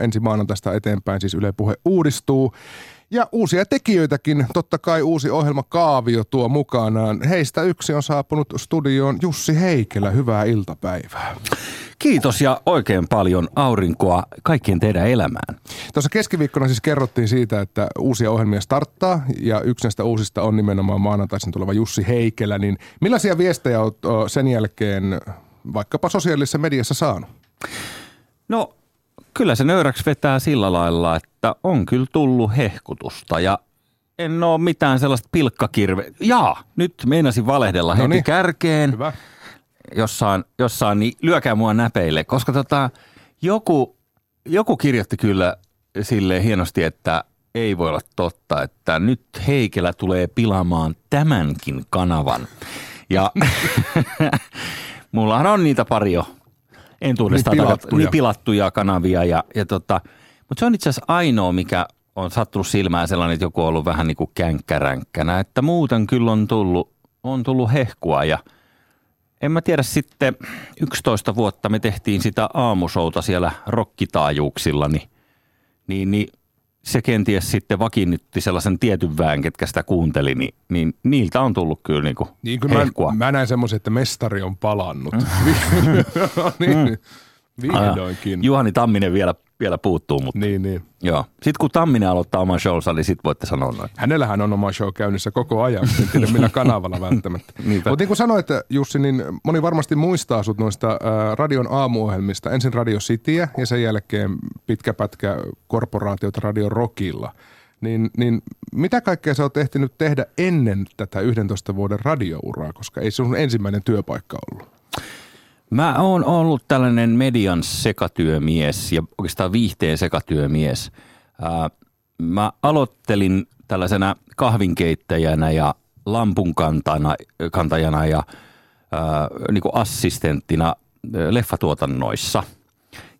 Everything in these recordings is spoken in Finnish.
ensi maanantaista eteenpäin siis Yle Puhe uudistuu. Ja uusia tekijöitäkin, totta kai uusi ohjelma Kaavio tuo mukanaan. Heistä yksi on saapunut studioon Jussi Heikelä. Hyvää iltapäivää. Kiitos ja oikein paljon aurinkoa kaikkien teidän elämään. Tuossa keskiviikkona siis kerrottiin siitä, että uusia ohjelmia starttaa ja yksi näistä uusista on nimenomaan maanantaisin tuleva Jussi Heikelä. Niin millaisia viestejä olet sen jälkeen vaikkapa sosiaalisessa mediassa saanut? No kyllä se nöyräksi vetää sillä lailla, että on kyllä tullut hehkutusta ja en ole mitään sellaista pilkkakirve. Jaa, nyt meinasin valehdella Noniin. heti kärkeen. Hyvä. Jossain, jossain, niin lyökää mua näpeille, koska tota, joku, joku kirjoitti kyllä sille hienosti, että ei voi olla totta, että nyt Heikelä tulee pilaamaan tämänkin kanavan. Ja mullahan on niitä pari jo entuudestaan niin pilattuja. niin pilattuja kanavia. Ja, ja tota, mutta se on itse asiassa ainoa, mikä on sattunut silmään sellainen, että joku on ollut vähän niin kuin känkkäränkkänä. Että muuten kyllä on tullut, on tullut hehkua ja en mä tiedä sitten 11 vuotta me tehtiin sitä aamusouta siellä rokkitaajuuksilla, niin, niin, niin se kenties sitten vakiinnutti sellaisen tietyn väen, ketkä sitä kuunteli, niin, niin niiltä on tullut kyllä niinku niin kuin hehkua. Mä, mä näin semmoisen, että mestari on palannut. Mm. niin, mm. Vihdoinkin. Juhani Tamminen vielä vielä puuttuu. Mutta niin, niin. Joo. Sitten kun Tamminen aloittaa oman showsa, niin sitten voitte sanoa noin. Hänellähän on oma show käynnissä koko ajan, en tiedä millä kanavalla välttämättä. Mutta niin kuin sanoit, Jussi, niin moni varmasti muistaa sut noista äh, radion aamuohjelmista. Ensin Radio Cityä ja sen jälkeen pitkä pätkä korporaatiota Radio Rockilla. Niin, niin mitä kaikkea sä oot ehtinyt tehdä ennen tätä 11 vuoden radiouraa, koska ei se sun ensimmäinen työpaikka ollut? Mä oon ollut tällainen median sekatyömies ja oikeastaan viihteen sekatyömies. Mä aloittelin tällaisena kahvinkeittäjänä ja lampunkantajana ja niin kuin assistenttina leffatuotannoissa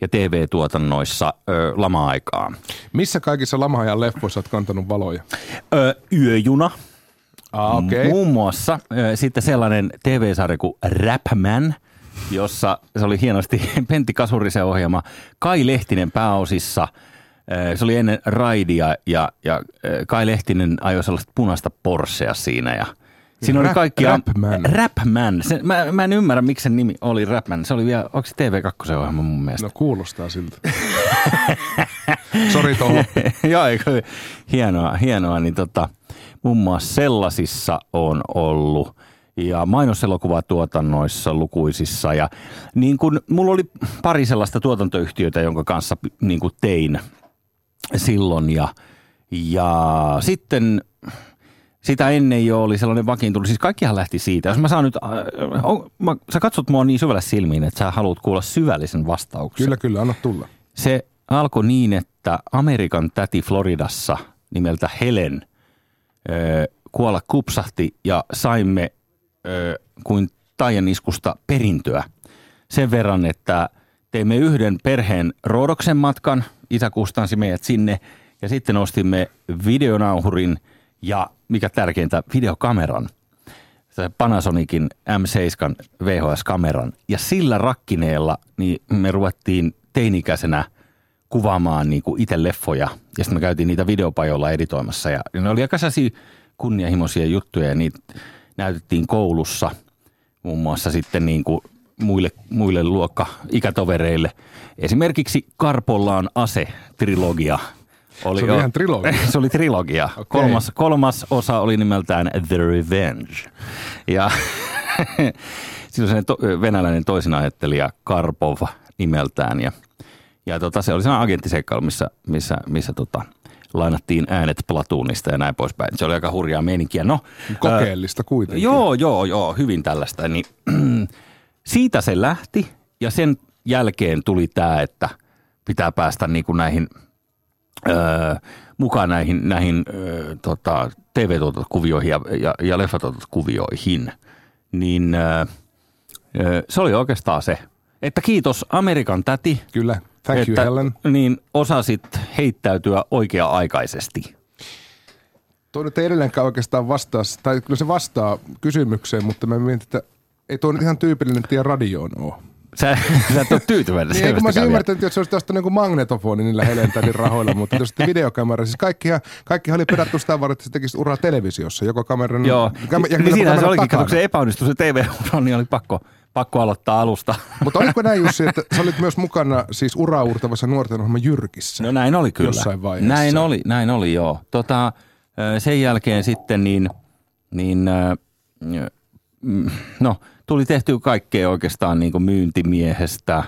ja TV-tuotannoissa ö, lama-aikaan. Missä kaikissa lama-ajan leffoissa olet kantanut valoja? Ö, yöjuna. Ah, okay. Muun muassa sitten sellainen TV-sarja kuin Rapman – jossa se oli hienosti Pentti Kasurisen ohjelma. Kai Lehtinen pääosissa. Se oli ennen raidia ja, ja Kai Lehtinen ajoi sellaista punaista Porschea siinä ja Siinä oli kaikkia... Rapman. Rapman. Se, mä, mä en ymmärrä, miksi sen nimi oli Rapman. Se oli vielä, onko se TV2-ohjelma mun mielestä? No kuulostaa siltä. Sori Tohu. Joo, hienoa, hienoa. Niin tota, muun muassa sellaisissa on ollut ja mainoselokuvatuotannoissa lukuisissa. Ja niin kun, mulla oli pari sellaista tuotantoyhtiötä, jonka kanssa niin tein silloin. Ja, ja sitten sitä ennen jo oli sellainen vakiintunut. Siis kaikkihan lähti siitä. Jos mä saan nyt, äh, on, mä, sä katsot mua niin syvälle silmiin, että sä haluat kuulla syvällisen vastauksen. Kyllä, kyllä, anna tulla. Se alkoi niin, että Amerikan täti Floridassa nimeltä Helen ö, kuolla kupsahti ja saimme kuin taian iskusta perintöä sen verran, että teimme yhden perheen Roodoksen matkan. Isä kustansi meidät sinne ja sitten ostimme videonauhurin ja mikä tärkeintä, videokameran. Panasonicin M7 VHS-kameran. Ja sillä rakkineella niin me ruvettiin teinikäisenä kuvaamaan niin kuin itse leffoja. Ja sitten me käytiin niitä videopajoilla editoimassa. Ja ne oli aika kunnianhimoisia juttuja ja niitä näytettiin koulussa muun muassa sitten niin kuin muille, muille luokka-ikätovereille. Esimerkiksi Karpolla on ase-trilogia. Oli se oli ihan trilogia? se oli trilogia. Okay. Kolmas, kolmas osa oli nimeltään The Revenge. Ja silloin se to, venäläinen toisinajattelija Karpov nimeltään. Ja, ja tota, se oli sellainen agenttiseikkailu, missä, missä, missä tota, lainattiin äänet Platoonista ja näin poispäin. Se oli aika hurjaa meininkiä. No, Kokeellista kuitenkin. Joo, joo, joo, hyvin tällaista. Niin, siitä se lähti ja sen jälkeen tuli tämä, että pitää päästä niin kuin näihin öö, mukaan näihin, näihin öö, tota, TV-tuotantokuvioihin ja, ja, ja leffatuotantokuvioihin. Niin öö, se oli oikeastaan se, että kiitos Amerikan täti. Kyllä Thank että, you, Helen. Niin osasit heittäytyä oikea-aikaisesti. Tuo nyt ei edelleenkään oikeastaan vastaa, tai kyllä se vastaa kysymykseen, mutta mä mietin, että ei tuo nyt ihan tyypillinen tie radioon ole. Sä, sä et ole tyytyväinen. niin, kun mä olisin ymmärtänyt, että se olisi tästä niin magnetofoni niillä Helentänin rahoilla, mutta jos videokamera, siis kaikkihan, kaikkihan oli pedattu sitä varten, että se tekisi uraa televisiossa, joko kameran... Joo, kam- ja niin siinähän se olikin, kun se epäonnistui se TV-ura, niin oli pakko, pakko aloittaa alusta. Mutta oliko näin Jussi, että sä olit myös mukana siis uraa uurtavassa nuorten ohjelma Jyrkissä? No näin oli kyllä. Jossain vaiheessa. Näin oli, näin oli joo. Tota, sen jälkeen sitten niin, niin no tuli tehty kaikkea oikeastaan niin kuin myyntimiehestä,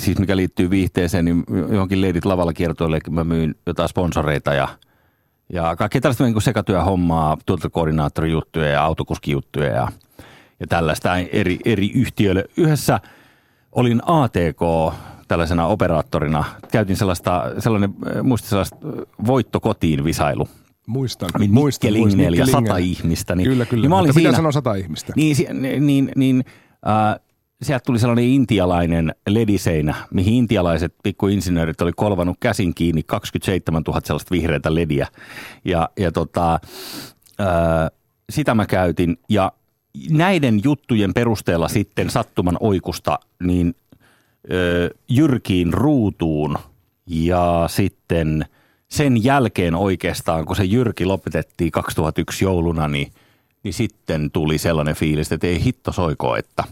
siis mikä liittyy viihteeseen, niin johonkin leidit lavalla kiertoille mä myyn jotain sponsoreita ja, ja kaikkea tällaista niin sekatyöhommaa, tuotantokoordinaattorijuttuja ja autokuskijuttuja ja, ja tällaista eri, eri yhtiöille. Yhdessä olin ATK tällaisena operaattorina. Käytin sellaista, sellainen, muista sellaista voitto kotiin visailu – Muistan. Niin muistan, muistan ja sata ihmistä. Niin, kyllä, kyllä. Niin mä olin siinä, sanoa sata ihmistä? Niin, niin, niin äh, sieltä tuli sellainen intialainen lediseinä, mihin intialaiset pikkuinsinöörit oli kolvanut käsin kiinni 27 000 sellaista vihreätä lediä. Ja, ja tota, äh, sitä mä käytin. Ja näiden juttujen perusteella sitten sattuman oikusta niin äh, jyrkiin ruutuun ja sitten – sen jälkeen oikeastaan, kun se Jyrki lopetettiin 2001 jouluna, niin, niin sitten tuli sellainen fiilis, että ei hitto soiko, että,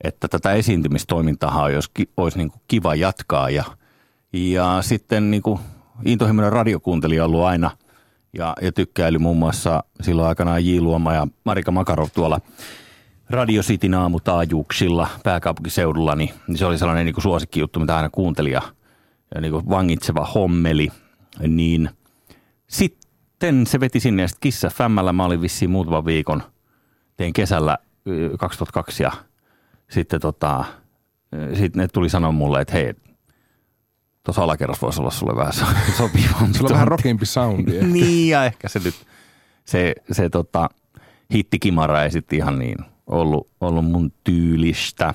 että tätä esiintymistoimintaa olisi, olisi niin kuin kiva jatkaa. Ja, ja sitten niin kuin intohimoinen radiokuuntelija ollut aina ja, ja tykkäily muun muassa silloin aikanaan J. Luoma ja Marika Makarov tuolla Radio Cityn aamutaajuuksilla pääkaupunkiseudulla, niin, niin se oli sellainen niin kuin suosikkijuttu, mitä aina kuuntelija ja niin kuin vangitseva hommeli – niin sitten se veti sinne ja sitten Kissa Fämmällä mä olin vissiin muutaman viikon, tein kesällä 2002 ja sitten tota, sit ne tuli sanoa mulle, että hei, tuossa alakerrassa voisi olla sulle vähän sopivampi. Sulla on vähän rockimpi soundi. niin ja ehkä se nyt, se, se tota, hittikimara ei sitten ihan niin ollut, ollut mun tyylistä.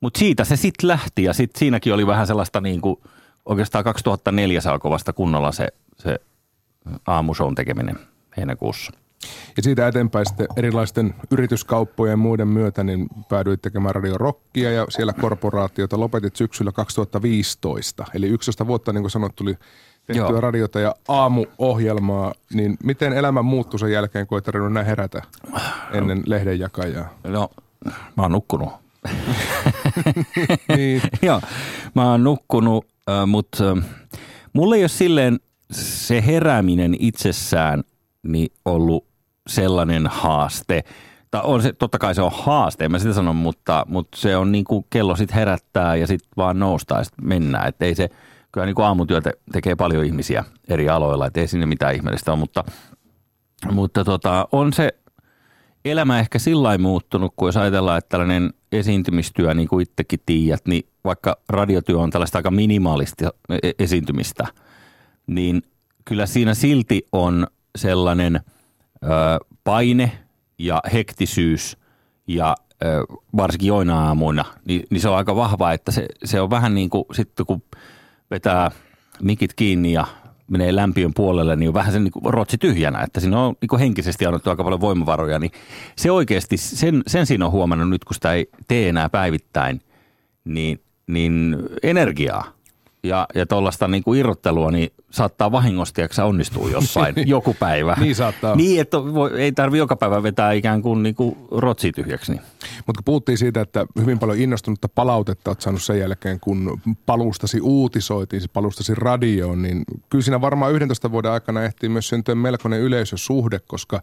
Mutta siitä se sitten lähti ja sitten siinäkin oli vähän sellaista niin kuin – oikeastaan 2004 se alkoi vasta kunnolla se, se aamushown tekeminen heinäkuussa. Ja siitä eteenpäin sitten erilaisten yrityskauppojen ja muiden myötä niin päädyit tekemään radiorokkia ja siellä korporaatiota lopetit syksyllä 2015. Eli 11 vuotta, niin kuin sanot, tuli tehtyä Joo. radiota ja aamuohjelmaa. Niin miten elämä muuttui sen jälkeen, kun tarvinnut näin herätä ennen lehdenjakajaa? No, mä oon nukkunut. niin. Joo, mä oon nukkunut mutta mulle ei ole silleen se herääminen itsessään niin ollut sellainen haaste. Tai on se, totta kai se on haaste, en mä sitä sano, mutta, mutta se on niin kuin kello sitten herättää ja sitten vaan noustaa ja sitten mennään. Että ei se, kyllä niin kuin aamutyötä tekee paljon ihmisiä eri aloilla, että ei sinne mitään ihmeellistä ole, mutta, mutta tota, on se elämä ehkä sillä muuttunut, kun jos ajatellaan, että tällainen esiintymistyö, niin kuin itsekin tiedät, niin vaikka radiotyö on tällaista aika minimaalista e-, esiintymistä, niin kyllä siinä silti on sellainen paine ja hektisyys ja varsinkin joina aamuina, niin, niin se on aika vahva, että se, se on vähän niin kuin sitten kun vetää mikit kiinni ja menee lämpiön puolelle, niin on vähän sen niin rotsi tyhjänä, että siinä on niin henkisesti annettu aika paljon voimavaroja, niin se oikeasti, sen, sen siinä on huomannut nyt, kun sitä ei tee enää päivittäin, niin, niin energiaa ja, ja tuollaista niin kuin irrottelua, niin saattaa vahingosti, että onnistuu jossain joku päivä. niin saattaa. Niin, että voi, ei tarvi joka päivä vetää ikään kuin, niin kuin rotsi tyhjäksi. Niin. Mutta kun puhuttiin siitä, että hyvin paljon innostunutta palautetta olet saanut sen jälkeen, kun palustasi uutisoitiin, se palustasi radioon, niin kyllä siinä varmaan 11 vuoden aikana ehtii myös syntyä melkoinen yleisösuhde, koska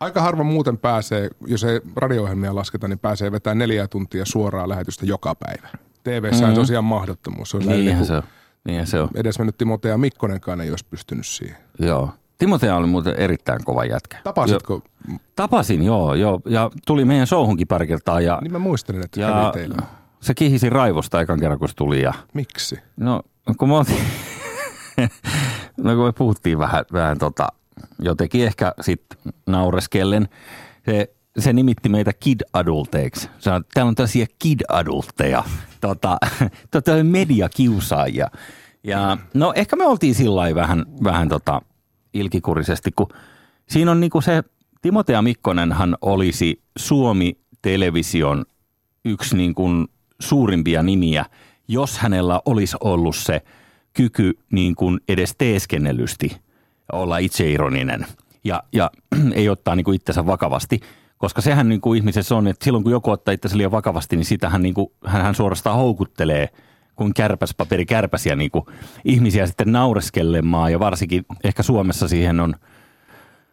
Aika harva muuten pääsee, jos ei radio-ohjelmia lasketa, niin pääsee vetämään neljä tuntia suoraa lähetystä joka päivä. TV mm-hmm. on tosiaan mahdottomuus. Se Niinhän se on. Niinhän se on. Edes mennyt Timotea Mikkonenkaan ei olisi pystynyt siihen. Joo. Timotea oli muuten erittäin kova jätkä. Tapasitko? Jo, tapasin, joo, joo. Ja tuli meidän showhunkin pari kertaa. Ja, niin mä muistelin, että ja teillä. Se kihisi raivosta ekan kerran, kun se tuli. Ja, Miksi? No, kun me oltiin, no kun me puhuttiin vähän, vähän tota, jotenkin ehkä sitten naureskellen. Se se nimitti meitä kid-adulteiksi. Sanoi, että täällä on tällaisia kid-adultteja, tota, tota mediakiusaajia. Ja no ehkä me oltiin sillä vähän, vähän tota ilkikurisesti, kun siinä on niinku se, Timotea Mikkonenhan olisi Suomi-television yksi niin kuin suurimpia nimiä, jos hänellä olisi ollut se kyky niin kuin edes teeskennellysti olla itseironinen ja, ja ei ottaa niin kuin itsensä vakavasti. Koska sehän niin kuin ihmisessä on, että silloin kun joku ottaa itsensä liian vakavasti, niin sitähän niin kuin, hän suorastaan houkuttelee kuin kärpäspaperi kärpäsiä niin kuin ihmisiä sitten naureskelemaan ja varsinkin ehkä Suomessa siihen on –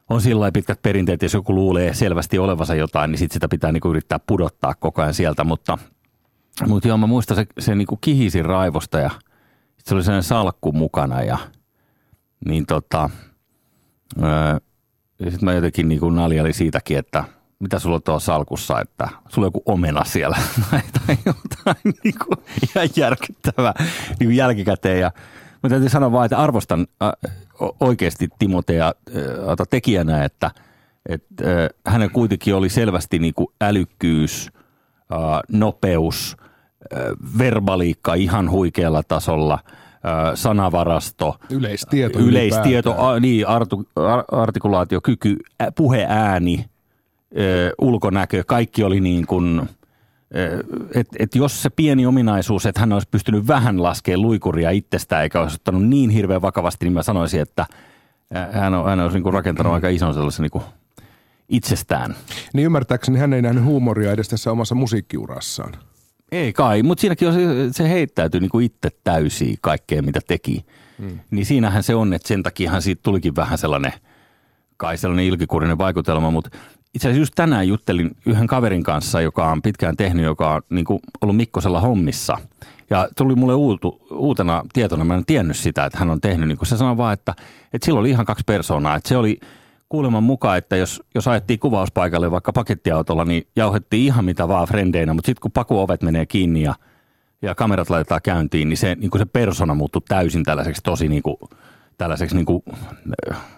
on sillä pitkät perinteet, jos joku luulee selvästi olevansa jotain, niin sit sitä pitää niinku yrittää pudottaa koko ajan sieltä. Mutta, mutta joo, mä muistan se, se niinku kihisi raivosta ja se oli sellainen salkku mukana ja niin tota, öö, sitten mä jotenkin niinku naljali siitäkin, että mitä sulla on tuossa salkussa, että sulla on joku omena siellä tai jotain niinku ihan järkyttävää niinku jälkikäteen ja Mä täytyy sanoa vaan, että arvostan äh, oikeasti Timotea äh, tekijänä, että et, äh, hänen kuitenkin oli selvästi niin kuin älykkyys, äh, nopeus, äh, verbaliikka ihan huikealla tasolla, sanavarasto. Yleistieto. Yleistieto, a, niin, artu, artikulaatiokyky, ä, puheääni, äh, ulkonäkö, kaikki oli niin kuin – että et jos se pieni ominaisuus, että hän olisi pystynyt vähän laskemaan luikuria itsestään eikä olisi ottanut niin hirveän vakavasti, niin mä sanoisin, että hän, on, hän olisi niin kuin rakentanut mm. aika ison sellaisen niin kuin itsestään. Niin ymmärtääkseni hän ei nähnyt huumoria edes tässä omassa musiikkiurassaan. Ei kai, mutta siinäkin on se, se heittäytyy niin kuin itse täysiä kaikkeen, mitä teki. Mm. Niin siinähän se on, että sen takiahan siitä tulikin vähän sellainen, kai sellainen ilkikurinen vaikutelma, mutta itse asiassa just tänään juttelin yhden kaverin kanssa, joka on pitkään tehnyt, joka on niin kuin ollut Mikkosella hommissa. Ja tuli mulle uutu, uutena tietona, mä en tiennyt sitä, että hän on tehnyt. Niin kuin se sanoi vaan, että, että sillä oli ihan kaksi persoonaa. Että se oli kuuleman mukaan, että jos, jos ajettiin kuvauspaikalle vaikka pakettiautolla, niin jauhettiin ihan mitä vaan frendeinä. Mutta sitten kun pakuovet menee kiinni ja, ja kamerat laitetaan käyntiin, niin se, niin kuin se persona muuttui täysin tällaiseksi tosi niin kuin, tällaiseksi niin kuin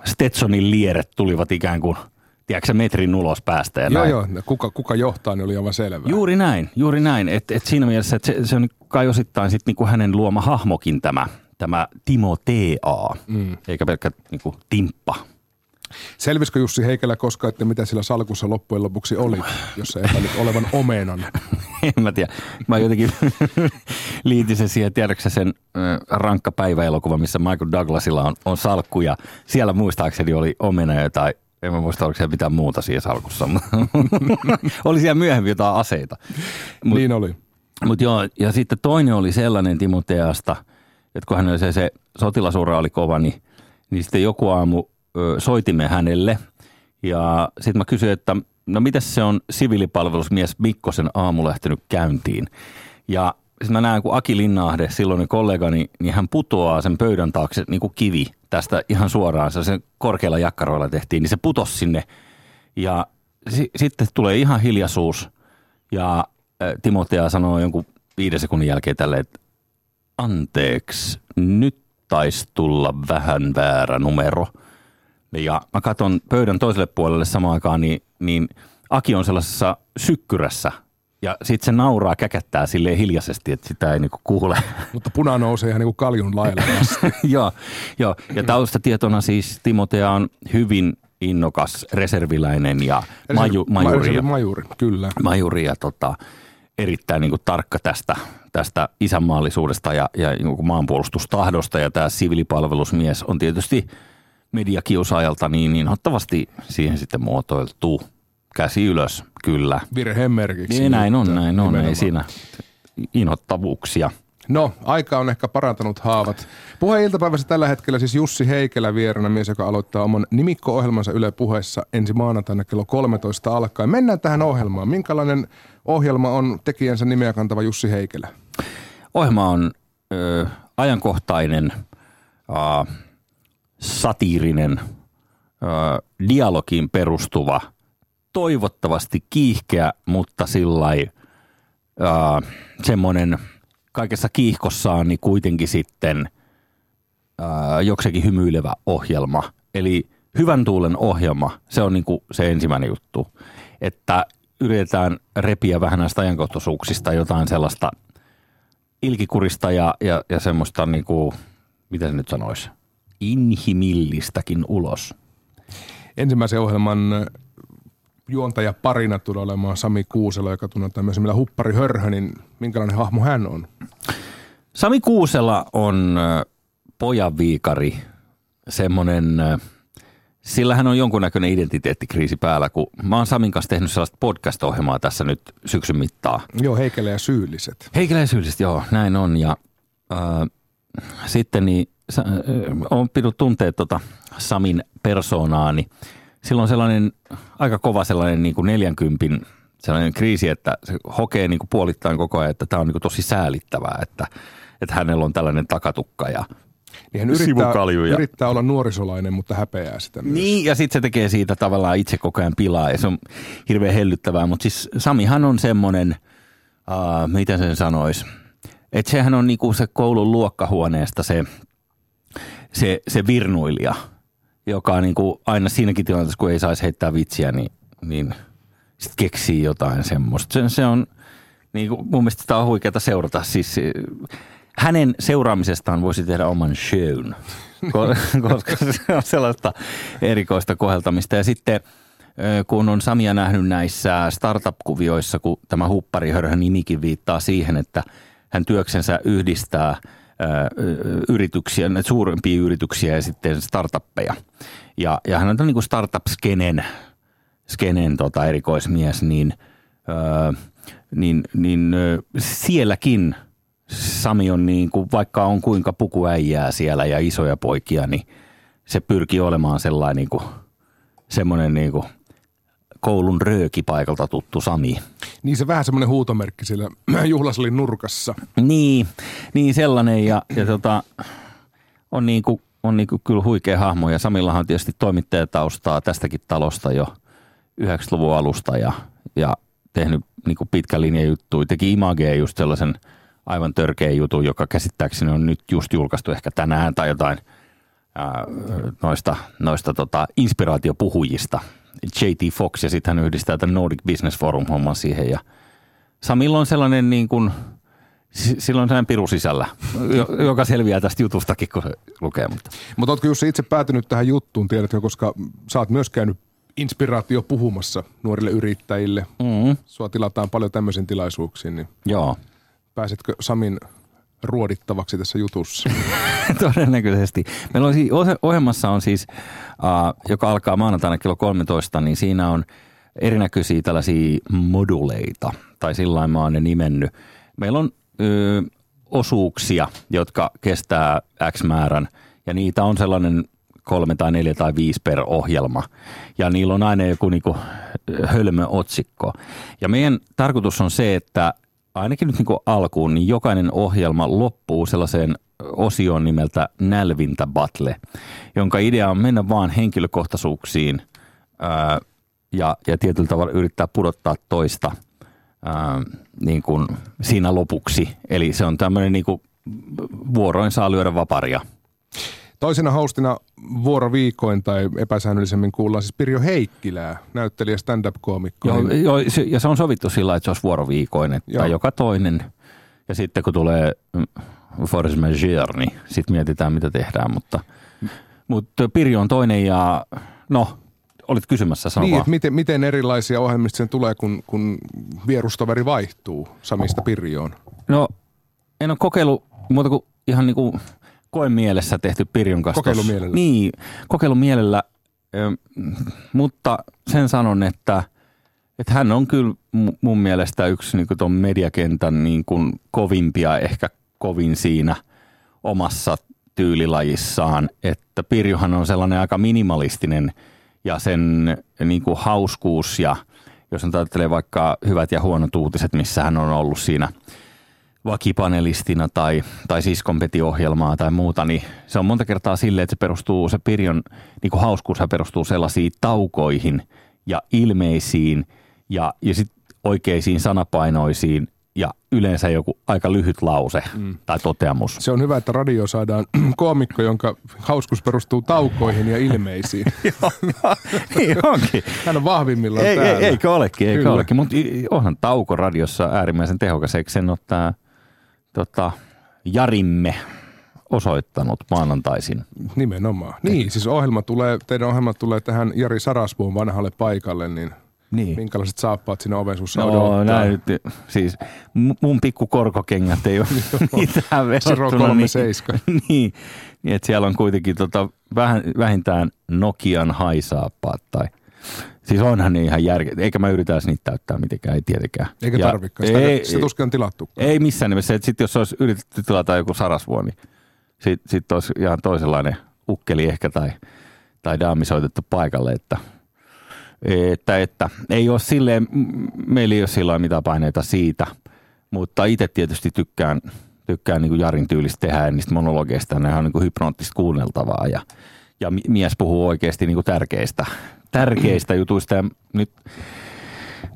Stetsonin lieret tulivat ikään kuin – tiedätkö metrin ulos päästä ja Joo, näin. joo. Kuka, kuka johtaa, niin oli aivan selvää. Juuri näin, juuri näin. Et, et siinä mielessä, että se, se on kai osittain sit niinku hänen luoma hahmokin tämä, tämä Timo T.A., mm. eikä pelkkä niinku Timppa. Selvisikö Jussi Heikelä koskaan, että mitä sillä salkussa loppujen lopuksi oli, jos se epäilit olevan omenan? en mä tiedä. Mä jotenkin liitin sen siihen, tiedätkö sen rankka päiväelokuva, missä Michael Douglasilla on, on salkku ja siellä muistaakseni oli omena tai en mä muista, oliko siellä mitään muuta siinä salkussa. oli siellä myöhemmin jotain aseita. Mut, niin oli. Mutta joo, ja sitten toinen oli sellainen Timoteasta, että kun hän oli se, se sotilasura oli kova, niin, niin sitten joku aamu ö, soitimme hänelle. Ja sitten mä kysyin, että no miten se on siviilipalvelusmies Mikkosen aamu lähtenyt käyntiin. Ja siis mä näen, kun Aki Linnahde, silloin kollegani, niin hän putoaa sen pöydän taakse niin kuin kivi tästä ihan suoraan. Se sen korkeilla jakkaroilla tehtiin, niin se putosi sinne. Ja si- sitten tulee ihan hiljaisuus ja äh, Timotea sanoo jonkun viiden sekunnin jälkeen tälle, että anteeksi, nyt taisi tulla vähän väärä numero. Ja mä katson pöydän toiselle puolelle samaan aikaan, niin, niin Aki on sellaisessa sykkyrässä – ja sitten se nauraa, käkättää sille hiljaisesti, että sitä ei niinku kuule. Mutta puna nousee ihan niinku kaljun lailla joo, joo, ja taustatietona siis Timotea on hyvin innokas reserviläinen ja maju, majuri. Majuri, kyllä. Majuri ja tota, erittäin niin kuin tarkka tästä, tästä isänmaallisuudesta ja, ja niin maanpuolustustahdosta. Ja tämä sivilipalvelusmies on tietysti mediakiusaajalta niin inhottavasti siihen sitten muotoiltu käsi ylös, kyllä. Virheen merkiksi. Niin, näin on, näin on, ei siinä inhottavuuksia. No, aika on ehkä parantanut haavat. Puheen iltapäivässä tällä hetkellä siis Jussi Heikelä vierana, mies, joka aloittaa oman nimikko-ohjelmansa Yle puheessa ensi maanantaina kello 13 alkaen. Mennään tähän ohjelmaan. Minkälainen ohjelma on tekijänsä nimeä kantava Jussi Heikelä? Ohjelma on ö, ajankohtainen, ö, satiirinen, ö, dialogiin perustuva – toivottavasti kiihkeä, mutta sillä uh, semmoinen kaikessa kiihkossaan niin kuitenkin sitten uh, jokseenkin hymyilevä ohjelma. Eli hyvän tuulen ohjelma, se on niin kuin se ensimmäinen juttu, että yritetään repiä vähän näistä ajankohtaisuuksista jotain sellaista ilkikurista ja, ja, ja semmoista niin kuin, mitä se nyt sanoisi, inhimillistäkin ulos. Ensimmäisen ohjelman juontaja parina tulee olemaan Sami Kuusela, joka tunnetaan myös Huppari Hörhö, niin minkälainen hahmo hän on? Sami Kuusela on pojan viikari, semmoinen, sillä hän on jonkunnäköinen identiteettikriisi päällä, kun mä oon Samin kanssa tehnyt sellaista podcast-ohjelmaa tässä nyt syksyn mittaa. Joo, Heikelä ja syylliset. Heikelä ja syylliset, joo, näin on. Ja äh, sitten niin, äh, on pidut tuntea tota Samin persoonaa, niin silloin sellainen aika kova sellainen niin kuin 40 sellainen kriisi, että se hokee niin kuin puolittain koko ajan, että tämä on niin kuin tosi säälittävää, että, että hänellä on tällainen takatukka ja niin hän yrittää, yrittää olla nuorisolainen, mutta häpeää sitä myös. Niin, ja sitten se tekee siitä tavallaan itse koko ajan pilaa, ja se on hirveän hellyttävää. Mutta siis Samihan on semmoinen, uh, miten sen sanoisi, että sehän on niinku se koulun luokkahuoneesta se, se, se virnuilija, joka niinku aina siinäkin tilanteessa, kun ei saisi heittää vitsiä, niin, niin sitten keksii jotain semmoista. Se, se on, niinku, mun mielestä sitä on huikeaa seurata. Siis hänen seuraamisestaan voisi tehdä oman shown, koska se on sellaista erikoista koheltamista. Ja sitten kun on Samia nähnyt näissä startup-kuvioissa, kun tämä hupparihörhön nimikin viittaa siihen, että hän työksensä yhdistää yrityksiä, näitä suurempia yrityksiä ja sitten startuppeja. Ja, ja hän on niin kuin startup-skenen skenen tota erikoismies, niin, niin, niin sielläkin – Sami on niin kuin, vaikka on kuinka pukuäijää siellä ja isoja poikia, niin se pyrkii olemaan sellainen niin kuin, semmoinen niin kuin koulun röökipaikalta tuttu Sami. Niin se vähän semmoinen huutomerkki siellä juhlasalin nurkassa. Niin, niin sellainen ja, ja tota, on, niin kuin, on niin kuin kyllä huikea hahmo ja Samillahan on tietysti toimittajataustaa tästäkin talosta jo 90-luvun alusta ja, ja tehnyt niin kuin pitkä linja juttuja. Teki Imageen just sellaisen – aivan törkeä jutu, joka käsittääkseni on nyt just julkaistu ehkä tänään tai jotain ää, noista, noista tota, inspiraatiopuhujista. J.T. Fox ja sitten hän yhdistää tämän Nordic Business Forum homman siihen ja Samilla on sellainen niin kuin, silloin sellainen piru sisällä, joka selviää tästä jutustakin, kun se lukee. Mutta Mut ootko Jussi itse päätynyt tähän juttuun, tiedätkö, koska sä oot myös käynyt inspiraatio puhumassa nuorille yrittäjille. Mm-hmm. Sua tilataan paljon tämmöisiin tilaisuuksiin. Niin Joo. Pääsetkö Samin ruodittavaksi tässä jutussa? Todennäköisesti. Meillä on siis, ohjelmassa on siis, uh, joka alkaa maanantaina kello 13, niin siinä on erinäköisiä tällaisia moduleita, tai sillä mä oon ne nimennyt. Meillä on ö, osuuksia, jotka kestää X määrän, ja niitä on sellainen kolme tai neljä tai viisi per ohjelma. Ja niillä on aina joku niinku hölmö otsikko. Ja meidän tarkoitus on se, että ainakin nyt niin kuin alkuun, niin jokainen ohjelma loppuu sellaiseen osioon nimeltä Nälvintä Battle, jonka idea on mennä vaan henkilökohtaisuuksiin ää, ja, ja tietyllä tavalla yrittää pudottaa toista ää, niin kuin siinä lopuksi. Eli se on tämmöinen niin kuin vuoroin saa lyödä vaparia – Toisena hostina vuoroviikoin tai epäsäännöllisemmin kuullaan siis Pirjo Heikkilää, näyttelijä stand-up-koomikko. Joo, niin... joo, ja se on sovittu sillä, että se olisi vuoroviikoin, että joo. joka toinen. Ja sitten kun tulee force majeure, niin sitten mietitään, mitä tehdään. Mutta, mutta Pirjo on toinen ja no, olit kysymässä, sano Niin, miten, miten erilaisia ohjelmista sen tulee, kun, kun vierustoveri vaihtuu Samista Pirjoon? No, en ole kokeillut muuta kuin ihan niin kuin mielessä tehty Pirjon kanssa. Kokeilumielellä. Niin, kokeilumielellä, mutta sen sanon, että, että hän on kyllä mun mielestä yksi niin tuon mediakentän niin kuin kovimpia, ehkä kovin siinä omassa tyylilajissaan, että Pirjohan on sellainen aika minimalistinen ja sen niin kuin hauskuus ja jos on ajattelee vaikka hyvät ja huonot uutiset, missä hän on ollut siinä – vakipanelistina tai, tai siskonpetiohjelmaa tai muuta, niin se on monta kertaa silleen, että se perustuu, se Pirjon niin kuin hauskuus perustuu sellaisiin taukoihin ja ilmeisiin ja, ja sitten oikeisiin sanapainoisiin ja yleensä joku aika lyhyt lause mm. tai toteamus. Se on hyvä, että radio saadaan koomikko, jonka hauskuus perustuu taukoihin ja ilmeisiin. Joo, niin onkin. Hän on vahvimmillaan ei, täällä. Ei, eikö olekin, eikö olekin. Mutta onhan tauko radiossa äärimmäisen tehokas, eikö sen ottaa – tota, Jarimme osoittanut maanantaisin. Nimenomaan. Niin, siis ohjelma tulee, teidän ohjelma tulee tähän Jari Sarasvuon vanhalle paikalle, niin niin. minkälaiset saappaat siinä oven sussa no, odottaa. Näin, siis mun pikku korkokengät ei ole mitään verrattuna. niin, niin, niin, että siellä on kuitenkin tota, vähintään Nokian haisaappaat tai – Siis onhan ne ihan järkeä. Eikä mä yritä niitä täyttää mitenkään, ei tietenkään. Eikä tarvikaan. Sitä, ei, se tuskin on tilattu. Ei missään nimessä. Sitten jos olisi yritetty tilata joku sarasvuo, niin sitten sit olisi ihan toisenlainen ukkeli ehkä tai, tai daami soitettu paikalle, että, että, että ei ole silleen, meillä ei ole sillä mitään paineita siitä, mutta itse tietysti tykkään, tykkään niin kuin Jarin tyylistä tehdä niistä monologeista, ne on niin kuin hypnoottista kuunneltavaa ja, ja mies puhuu oikeasti niin kuin tärkeistä, tärkeistä jutuista ja nyt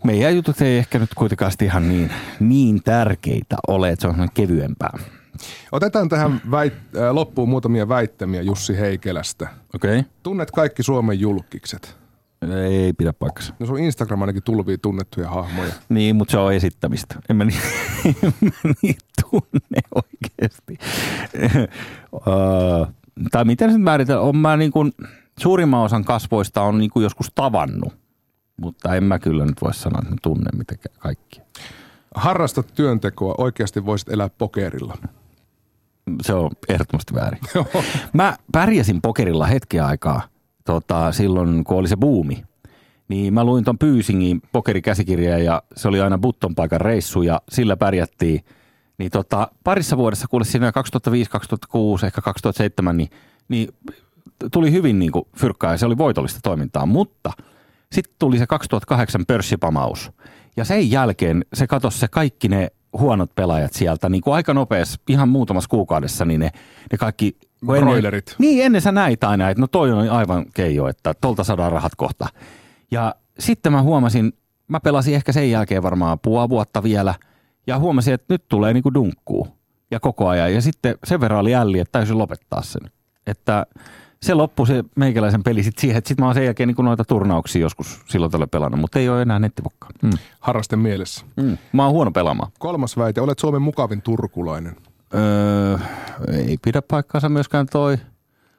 meidän jutut ei ehkä nyt kuitenkaan ihan niin, niin tärkeitä ole, että se on kevyempää. Otetaan tähän väit- äh, loppuun muutamia väittämiä Jussi Heikelästä. Okei. Okay. Tunnet kaikki Suomen julkikset. Ei pidä paikassa. No sun Instagram ainakin tulvii tunnettuja hahmoja. Niin, mutta se on esittämistä. En mä, niin, en mä niin tunne oikeasti. uh, tai miten se määritellä? On mä niin kuin, suurimman osan kasvoista on niin kuin joskus tavannut, mutta en mä kyllä nyt voi sanoa, että tunne mitenkään kaikki. Harrastat työntekoa, oikeasti voisit elää pokerilla. Se on ehdottomasti väärin. mä pärjäsin pokerilla hetken aikaa tota, silloin, kun oli se buumi. Niin mä luin ton Pyysingin pokerikäsikirjaa ja se oli aina Button paikan reissu ja sillä pärjättiin. Niin tota, parissa vuodessa, kuule siinä 2005, 2006, ehkä 2007, niin, niin tuli hyvin niin kuin fyrkkaa ja se oli voitollista toimintaa, mutta sitten tuli se 2008 pörssipamaus. Ja sen jälkeen se katosi se kaikki ne huonot pelaajat sieltä niin kuin aika nopeasti, ihan muutamassa kuukaudessa, niin ne, ne kaikki... Broilerit. Ennen, niin, ennen sä näit aina, että no toi on aivan keijo, että tolta saadaan rahat kohta. Ja sitten mä huomasin, mä pelasin ehkä sen jälkeen varmaan puoli vuotta vielä, ja huomasin, että nyt tulee niin kuin dunkkuu ja koko ajan. Ja sitten sen verran oli älli, että täysin lopettaa sen. Että se loppui se meikäläisen peli sitten siihen, että sitten mä oon sen jälkeen niin noita turnauksia joskus silloin tällä pelannut, mutta ei ole enää nettivokkaa. Mm. Harraste mielessä. Mm. Mä oon huono pelaamaan. Kolmas väite, olet Suomen mukavin turkulainen. Öö, ei pidä paikkaansa myöskään toi.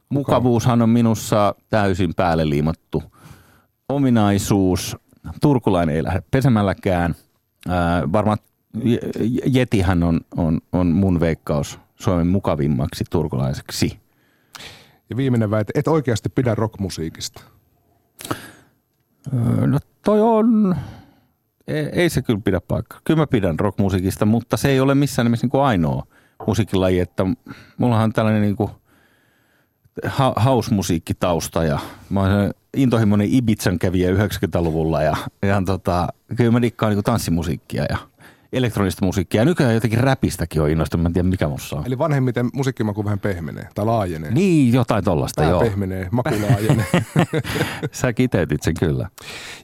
Mukavuushan on minussa täysin päälle liimattu ominaisuus. Turkulainen ei lähde pesemälläkään. Öö, varmaan Jetihän on, on, on mun veikkaus Suomen mukavimmaksi turkulaiseksi. Ja viimeinen väite, et oikeasti pidä rockmusiikista. Öö, no toi on, ei, ei se kyllä pidä paikkaa. Kyllä mä pidän rockmusiikista, mutta se ei ole missään nimessä niin kuin ainoa musiikilaji, että mullahan on tällainen niin kuin ha- house-musiikkitausta ja mä oon intohimoinen Ibizan kävijä 90-luvulla ja ja tota, kyllä mä dikkaan niin tanssimusiikkia ja elektronista musiikkia. Ja nykyään jotenkin räpistäkin on innostunut, mä en tiedä mikä mussa on. Eli vanhemmiten musiikkimaku vähän pehmenee tai laajenee. Niin, jotain tollasta, joo. pehmenee, maku laajenee. Sä kiteytit sen kyllä.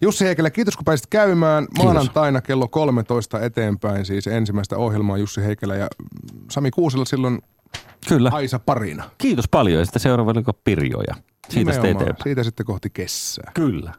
Jussi Heikelä, kiitos kun pääsit käymään. Maanantaina kello 13 eteenpäin siis ensimmäistä ohjelmaa Jussi Heikelä ja Sami Kuusilla silloin Kyllä. Aisa parina. Kiitos paljon ja sitten seuraava Pirjoja. Siitä Nimenomaan. sitten eteenpäin. Siitä sitten kohti kessää. Kyllä.